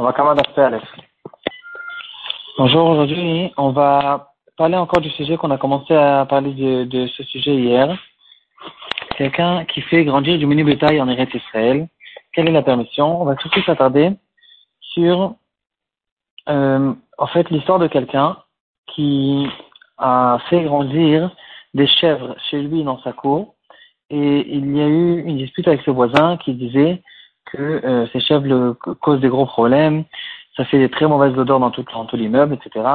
On va Bonjour, aujourd'hui on va parler encore du sujet qu'on a commencé à parler de, ce sujet hier. Quelqu'un qui fait grandir du mini bétail en Eretz Israël. Quelle est la permission? On va surtout s'attarder sur euh, en fait l'histoire de quelqu'un qui a fait grandir des chèvres chez lui dans sa cour et il y a eu une dispute avec ses voisins qui disait que euh, ces chèvres causent des gros problèmes, ça fait des très mauvaises odeurs dans tout, tout l'immeuble, etc.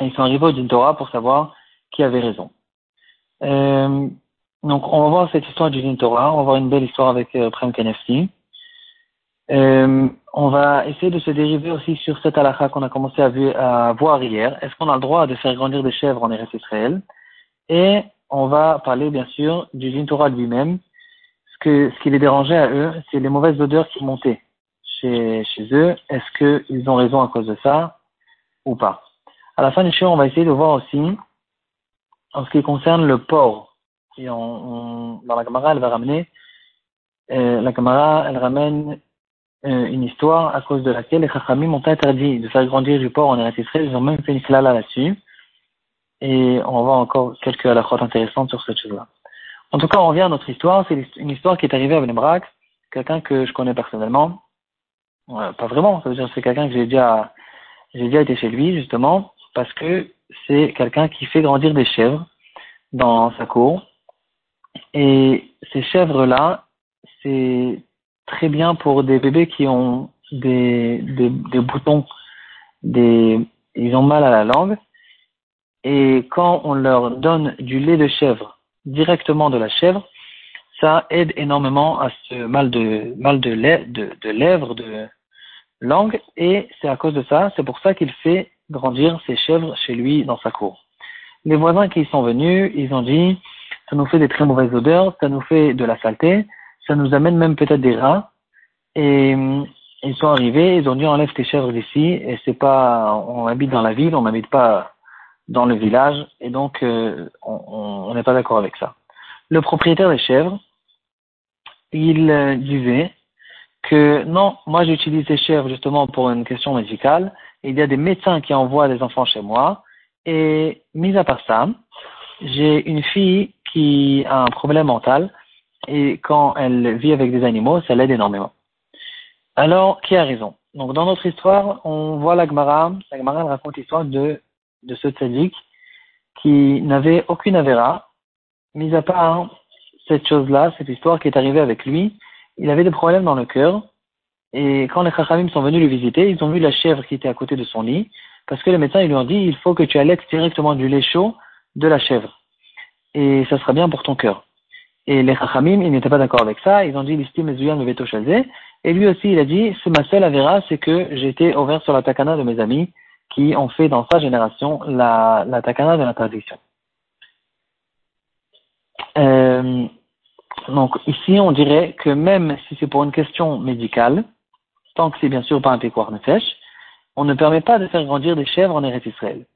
Et ils sont arrivés au Dintora pour savoir qui avait raison. Euh, donc on va voir cette histoire du Dintora, on va voir une belle histoire avec euh, Prem. Euh, on va essayer de se dériver aussi sur cette halakha qu'on a commencé à, voir hier. Est-ce qu'on a le droit de faire grandir des chèvres en Eretz Israël? Et on va parler bien sûr du Dintora lui-même, ce qui les dérangeait à eux, c'est les mauvaises odeurs qui montaient chez, eux. Est-ce qu'ils ont raison à cause de ça ou pas? À la fin du show, on va essayer de voir aussi, en ce qui concerne le porc. Et dans la caméra, elle va ramener, euh, la elle ramène euh, une histoire à cause de laquelle les Chachamim ont interdit de faire grandir du porc en Eretz. Ils ont même fait une klala là-dessus. Et on va encore quelques halakhot intéressantes sur cette chose-là. En tout cas, on revient à notre histoire. C'est une histoire qui est arrivée à Benebrak, quelqu'un que je connais personnellement. pas vraiment, ça veut dire c'est quelqu'un que j'ai déjà, j'ai déjà été chez lui, justement, parce que c'est quelqu'un qui fait grandir des chèvres dans sa cour. Et ces chèvres-là, c'est très bien pour des bébés qui ont des, des, des boutons, des, ils ont mal à la langue. Et quand on leur donne du lait de chèvre directement de la chèvre, ça aide énormément à ce mal de, mal de, lait, de, de lèvres, de langue, et c'est à cause de ça, c'est pour ça qu'il fait grandir ses chèvres chez lui dans sa cour. Les voisins qui sont venus, ils ont dit, ça nous fait des très mauvaises odeurs, ça nous fait de la saleté, ça nous amène même peut-être des rats, et ils sont arrivés, ils ont dit enlève tes chèvres d'ici, et c'est pas, on habite dans la ville, on n'habite pas dans le village, et donc euh, on n'est pas d'accord avec ça. Le propriétaire des chèvres, il euh, disait que non, moi j'utilise les chèvres justement pour une question médicale, il y a des médecins qui envoient des enfants chez moi, et mis à part ça, j'ai une fille qui a un problème mental, et quand elle vit avec des animaux, ça l'aide énormément. Alors, qui a raison? Donc, dans notre histoire, on voit la Gemara, la Gemara raconte l'histoire de de ce tzaddik qui n'avait aucune avéra, mis à part cette chose-là, cette histoire qui est arrivée avec lui, il avait des problèmes dans le cœur, et quand les chachamim sont venus le visiter, ils ont vu la chèvre qui était à côté de son lit, parce que les médecins ils lui ont dit, il faut que tu allaites directement du lait chaud de la chèvre, et ça sera bien pour ton cœur. Et les chachamim, ils n'étaient pas d'accord avec ça, ils ont dit, l'istime me veto et lui aussi, il a dit, c'est ma seule avéra, c'est que j'étais ouvert sur la takana de mes amis, qui ont fait dans sa génération la, la takana de l'interdiction. Euh, donc ici, on dirait que même si c'est pour une question médicale, tant que c'est bien sûr pas un péquoir nefesh, on ne permet pas de faire grandir des chèvres en Eretz Israël.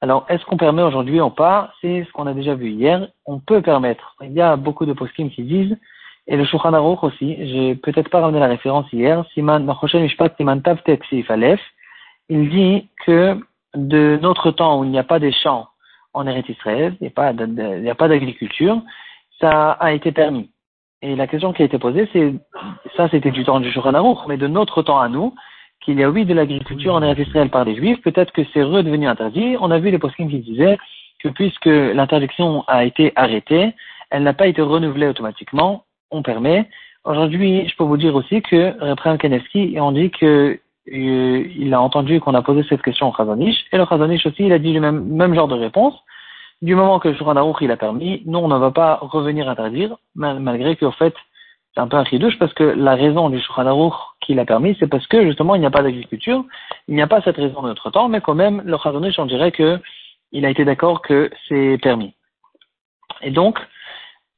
Alors, est-ce qu'on permet aujourd'hui ou pas? C'est ce qu'on a déjà vu hier. On peut permettre. Il y a beaucoup de poskim qui disent, et le Shulchan Aruch aussi, j'ai peut-être pas ramené la référence hier, Siman Siman Tavtet Alef, il dit que de notre temps où il n'y a pas des champs en Eretz Israël, il n'y a pas d'agriculture, ça a été permis. Et la question qui a été posée, c'est, ça c'était du temps du Shulchan mais de notre temps à nous, qu'il y a oui de l'agriculture en Eretz Israël par les Juifs, peut-être que c'est redevenu interdit. On a vu les poskim qui disaient que puisque l'interdiction a été arrêtée, elle n'a pas été renouvelée automatiquement, on permet. Aujourd'hui, je peux vous dire aussi que Reprem Kenevski, on dit que il a entendu qu'on a posé cette question au Khazanish, et le Khazanish aussi, il a dit le même, même genre de réponse. Du moment que le Shulchan il a permis, nous, on ne va pas revenir interdire, malgré qu'en fait, c'est un peu un douche parce que la raison du Shulchan qu'il a permis, c'est parce que, justement, il n'y a pas d'agriculture, il n'y a pas cette raison de notre temps, mais quand même, le Khazanish, on dirait que il a été d'accord que c'est permis. Et donc,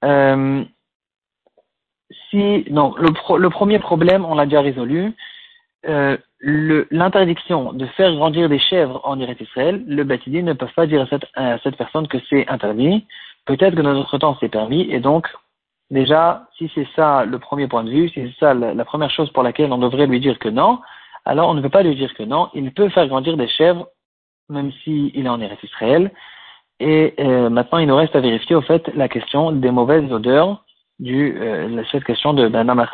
euh, si, non, le, le premier problème, on l'a déjà résolu, euh, l'interdiction de faire grandir des chèvres en Eretz Israël, le bâtidien ne peut pas dire à cette, à cette personne que c'est interdit. Peut-être que dans notre temps c'est permis, et donc, déjà, si c'est ça le premier point de vue, si c'est ça la, première chose pour laquelle on devrait lui dire que non, alors on ne peut pas lui dire que non, il peut faire grandir des chèvres, même s'il est en Eretz Israël. Et euh, maintenant, il nous reste à vérifier au fait la question des mauvaises odeurs, du, euh, cette question de Benam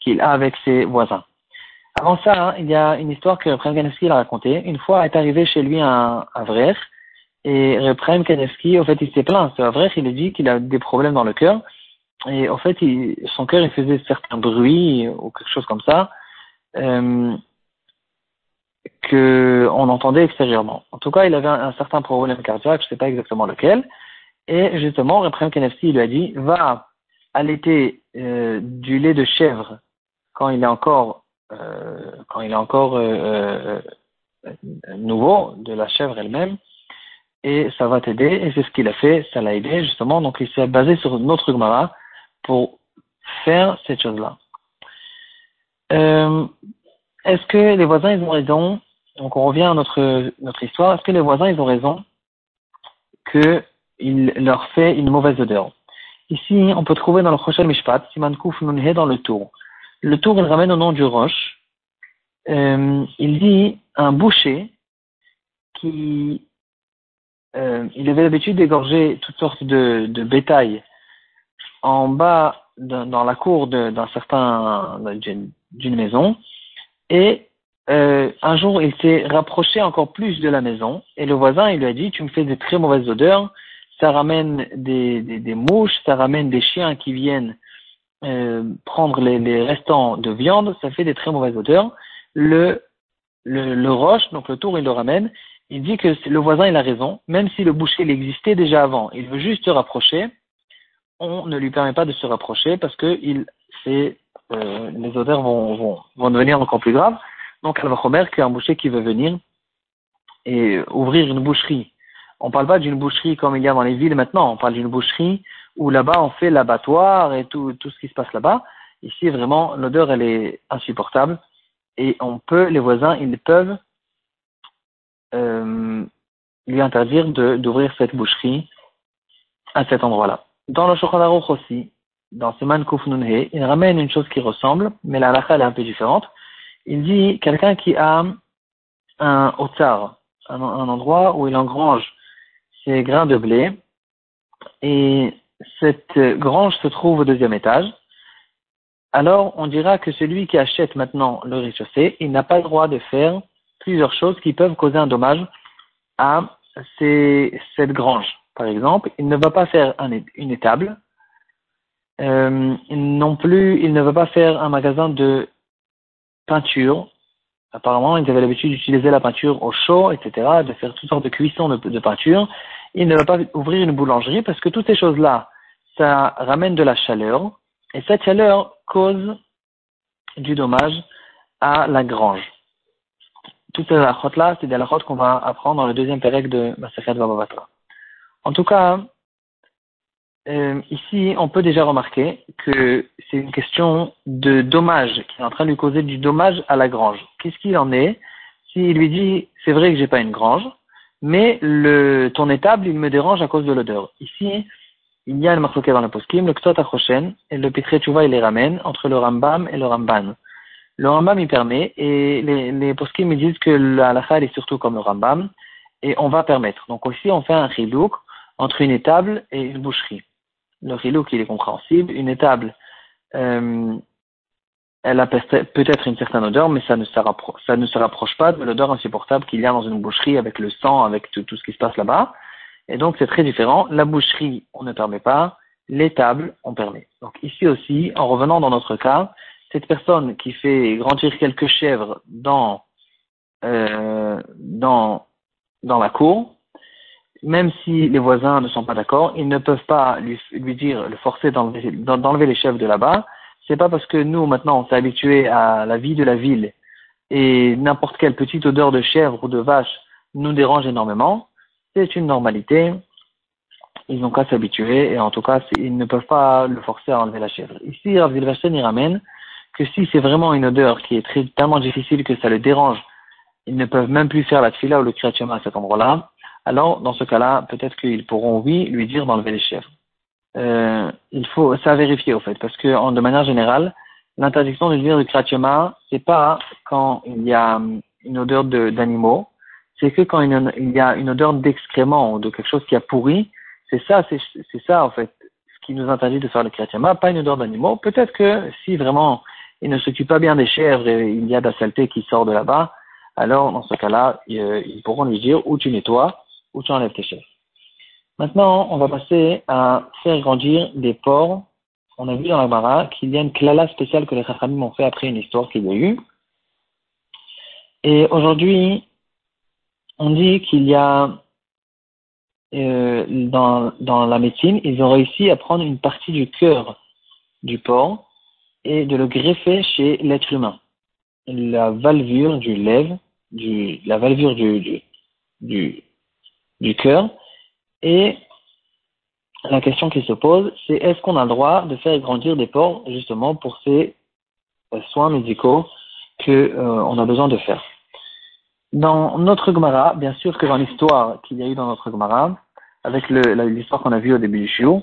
qu'il a avec ses voisins. Avant ça, hein, il y a une histoire que Reprem Kanevski a racontée. Une fois est arrivé chez lui un, un vrai, et Reprem Kanevski, au fait, il s'est plaint. Ce vrai, il a dit qu'il a des problèmes dans le cœur, et en fait, il, son cœur, il faisait certains bruits ou quelque chose comme ça. Euh, qu'on entendait extérieurement. En tout cas, il avait un, certain problème cardiaque, je ne sais pas exactement lequel. Et justement, Reprem Kenefsi lui a dit, va allaiter euh, du lait de chèvre quand il est encore, quand il est encore euh, euh, nouveau de la chèvre elle-même, et ça va t'aider. Et c'est ce qu'il a fait, ça l'a aidé justement. Donc il s'est basé sur notre Gemara pour faire cette chose-là. Euh, est-ce que les voisins ils ont raison? Donc on revient à notre notre histoire. Est-ce que les voisins ils ont raison qu'il leur fait une mauvaise odeur? Ici, on peut trouver dans le Rochel Mishpat, Siman Kouf dans le tour. Le tour, il ramène au nom du roche. Euh, il dit un boucher qui euh, il avait l'habitude d'égorger toutes sortes de, de bétail en bas dans la cour d'un certain d'une maison et euh, un jour, il s'est rapproché encore plus de la maison et le voisin, il lui a dit, tu me fais de très mauvaises odeurs, ça ramène des, des, des mouches, ça ramène des chiens qui viennent euh, prendre les, restants de viande, ça fait des très mauvaises odeurs. Le, le, le roche, donc le tour, il le ramène, il dit que le voisin, il a raison, même si le boucher, il existait déjà avant, il veut juste se rapprocher, on ne lui permet pas de se rapprocher parce que il, euh, les odeurs vont, vont, vont devenir encore plus graves. Donc, al qu'il qu'un boucher qui veut venir et ouvrir une boucherie. On ne parle pas d'une boucherie comme il y a dans les villes maintenant, on parle d'une boucherie où là-bas on fait l'abattoir et tout, tout ce qui se passe là-bas. Ici, vraiment, l'odeur, elle est insupportable et on peut, les voisins, ils peuvent euh, lui interdire d'ouvrir cette boucherie à cet endroit-là. Dans le Shulchan aussi, dans Seman Kufnunhe, il ramène une chose qui ressemble, mais la halakha est un peu différente. Il dit quelqu'un qui a un otar, un, un, endroit où il engrange ses grains de blé, et cette grange se trouve au deuxième étage. Alors, on dira que celui qui achète maintenant le rez-de-chaussée, il n'a pas le droit de faire plusieurs choses qui peuvent causer un dommage à cette grange. Par exemple, il ne va pas faire un, une étable, euh, non plus, il ne va pas faire un magasin de peinture. Apparemment, ils avaient l'habitude d'utiliser la peinture au chaud, etc., de faire toutes sortes de cuissons de, peinture. Il ne va pas ouvrir une boulangerie parce que toutes ces choses-là, ça ramène de la chaleur et cette chaleur cause du dommage à la grange. Toutes ces lachotes-là, c'est des lachotes qu'on va apprendre dans le deuxième pérec de Masachet Babavatra. En tout cas, euh, ici, on peut déjà remarquer que c'est une question de dommage, qui est en train de lui causer du dommage à la grange. Qu'est-ce qu'il en est? S'il lui dit, c'est vrai que j'ai pas une grange, mais le, ton étable, il me dérange à cause de l'odeur. Ici, il y a le marqué dans le poskim, le Ktot Achoshen, et le Pitre Tchouva, il les ramène entre le Rambam et le Ramban. Le Rambam, il permet, et les, les poskim, ils disent que la est surtout comme le Rambam, et on va permettre. Donc aussi, on fait un chilouk entre une étable et une boucherie le rilouk il est compréhensible. Une étable, euh, elle a peut-être une certaine odeur, mais ça ne se, rapproche, pas de l'odeur insupportable qu'il y a dans une boucherie avec le sang, avec tout, ce qui se passe là-bas. Et donc c'est très différent. La boucherie, on ne permet pas. L'étable, on permet. Donc ici aussi, en revenant dans notre cas, cette personne qui fait grandir quelques chèvres dans, euh, dans, la cour, même si les voisins ne sont pas d'accord, ils ne peuvent pas lui, lui dire, le forcer d'enlever les chefs de là-bas. C'est pas parce que nous, maintenant, on s'est habitué à la vie de la ville et n'importe quelle petite odeur de chèvre ou de vache nous dérange énormément. C'est une normalité. Ils n'ont qu'à s'habituer et en tout cas, ils ne peuvent pas le forcer à enlever la chèvre. Ici, Rav Zilvachen, il ramène que si c'est vraiment une odeur qui est très, tellement difficile que ça le dérange, ils ne peuvent même plus faire la tfila ou le kriyat à cet endroit-là alors dans ce cas-là, peut-être qu'ils pourront, oui, lui dire d'enlever les chèvres. Euh, il faut ça vérifier au fait, parce que en, de manière générale, l'interdiction de dire du kratioma, c'est pas quand il y a une odeur d'animaux, c'est que quand il y a une odeur d'excrément ou de quelque chose qui a pourri, c'est ça, c'est ça en fait, ce qui nous interdit de faire le kratioma, pas une odeur d'animaux. Peut-être que si vraiment il ne s'occupe pas bien des chèvres et il y a de la saleté qui sort de là-bas, alors dans ce cas-là, ils pourront lui dire où tu nettoies, où tu enlèves tes chèvres. Maintenant, on va passer à faire grandir des porcs. On a vu dans la Mara qu'il y a une klala spéciale que les Chachamim ont fait après une histoire qu'il y a eu. Et aujourd'hui, on dit qu'il y a euh, dans, dans la médecine, ils ont réussi à prendre une partie du cœur du porc et de le greffer chez l'être humain. La valvure du lèvre, du, la valvure du, du, du, du cœur et la question qui se pose, c'est est-ce qu'on a le droit de faire grandir des porcs justement pour ces euh, soins médicaux qu'on euh, a besoin de faire? Dans notre Gemara, bien sûr que dans l'histoire qu'il y a eu dans notre Gemara, avec l'histoire qu'on a vue au début du chiot,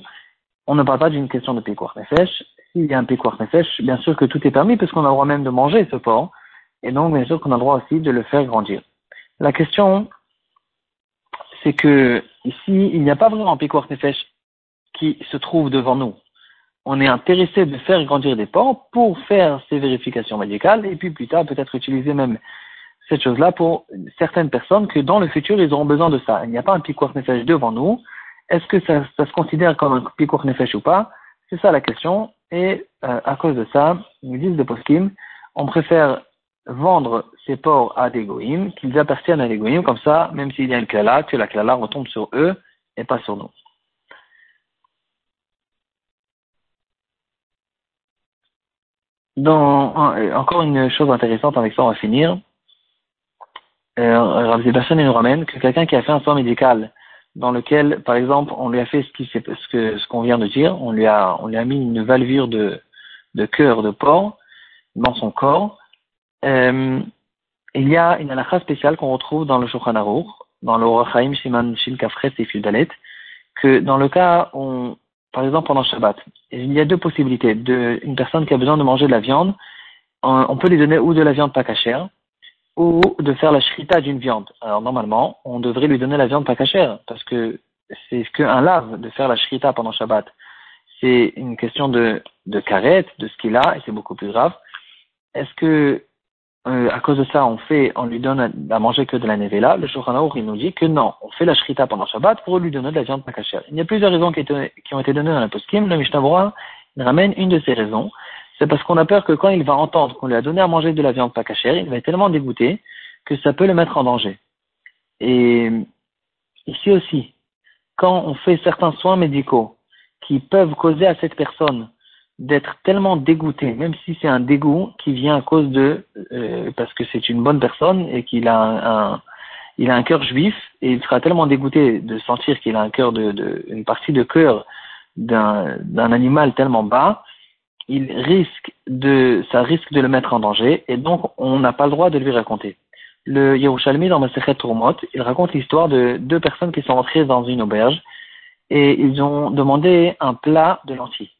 on ne parle pas d'une question de péquoir nefesh. S'il y a un péquoir nefesh, bien sûr que tout est permis parce qu'on a le droit même de manger ce porc. Et donc, bien sûr qu'on a le droit aussi de le faire grandir. La question, c'est que ici, il n'y a pas vraiment un Pékouach Nefesh qui se trouve devant nous. On est intéressé de faire grandir des porcs pour faire ces vérifications médicales et puis plus tard peut-être utiliser même cette chose-là pour certaines personnes que dans le futur ils auront besoin de ça. Il n'y a pas un Pékouach Nefesh devant nous. Est-ce que ça, se considère comme un Pékouach Nefesh ou pas? C'est ça la question. Et euh, à cause de ça, nous disent de Poskim, on préfère vendre ces porcs à des goïms, qu'ils appartiennent à des goïms, comme ça, même s'il y a une klala, que la klala retombe sur eux et pas sur nous. Dans, encore une chose intéressante avec ça, on va finir. Euh, Rav nous ramène que quelqu'un qui a fait un soin médical dans lequel, par exemple, on lui a fait ce qu'on vient de dire, on lui a, on lui a mis une valvure de, de cœur de porc dans son corps, euh, il y a une halakha spéciale qu'on retrouve dans le Shulchan Aruch, dans le Rachaim Shiman Shin Kafres et Fildalet, que dans le cas, on, par exemple pendant Shabbat, il y a deux possibilités. De, une personne qui a besoin de manger de la viande, on, peut lui donner ou de la viande pas cachère, ou de faire la shrita d'une viande. Alors normalement, on devrait lui donner la viande pas cachère, parce que c'est qu'un lave de faire la shrita pendant Shabbat. C'est une question de, de carette, de ce qu'il a, et c'est beaucoup plus grave. Est-ce que euh, à cause de ça, on fait, on lui donne à, manger que de la nevela. Le Shulchan il nous dit que non, on fait la shrita pendant Shabbat pour lui donner de la viande pakashère. Il y a plusieurs raisons qui, ont été données dans la poskim. Le Mishnah il ramène une de ces raisons. C'est parce qu'on a peur que quand il va entendre qu'on lui a donné à manger de la viande pakashère, il va être tellement dégoûté que ça peut le mettre en danger. Et ici aussi, quand on fait certains soins médicaux qui peuvent causer à cette personne d'être tellement dégoûté, même si c'est un dégoût qui vient à cause de euh, parce que c'est une bonne personne et qu'il a un, il a un cœur juif et il sera tellement dégoûté de sentir qu'il a un cœur de, de, une partie de cœur d'un d'un animal tellement bas, il risque de ça risque de le mettre en danger et donc on n'a pas le droit de lui raconter. Le Yerushalmi dans Masechet Turmot, il raconte l'histoire de deux personnes qui sont entrées dans une auberge et ils ont demandé un plat de lentilles.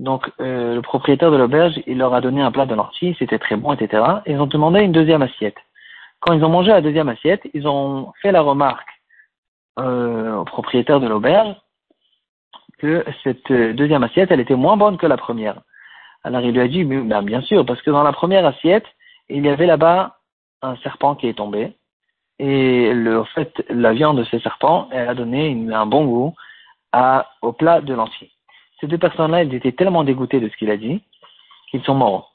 Donc euh, le propriétaire de l'auberge, il leur a donné un plat de lentilles, c'était très bon, etc. Et ils ont demandé une deuxième assiette. Quand ils ont mangé la deuxième assiette, ils ont fait la remarque euh, au propriétaire de l'auberge que cette deuxième assiette, elle était moins bonne que la première. Alors il lui a dit, ben, bien sûr, parce que dans la première assiette, il y avait là-bas un serpent qui est tombé. Et le, fait, la viande de ce serpent, elle a donné un bon goût au plat de lentilles ces deux personnes-là, elles étaient tellement dégoûtées de ce qu'il a dit qu'ils sont morts.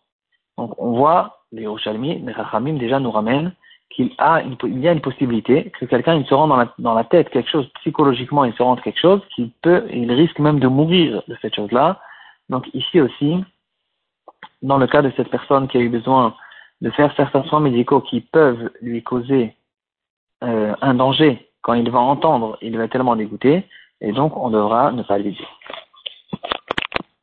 Donc on voit, les Rochalmi, les déjà nous ramènent qu'il a une, il y a une possibilité que quelqu'un il se rend dans la, tête quelque chose psychologiquement, il se rend quelque chose qui peut, il risque même de mourir de cette chose-là. Donc ici aussi, dans le cas de cette personne qui a eu besoin de faire certains soins médicaux qui peuvent lui causer euh, un danger, quand il va entendre, il va tellement dégoûté, et donc on devra ne pas lui dire.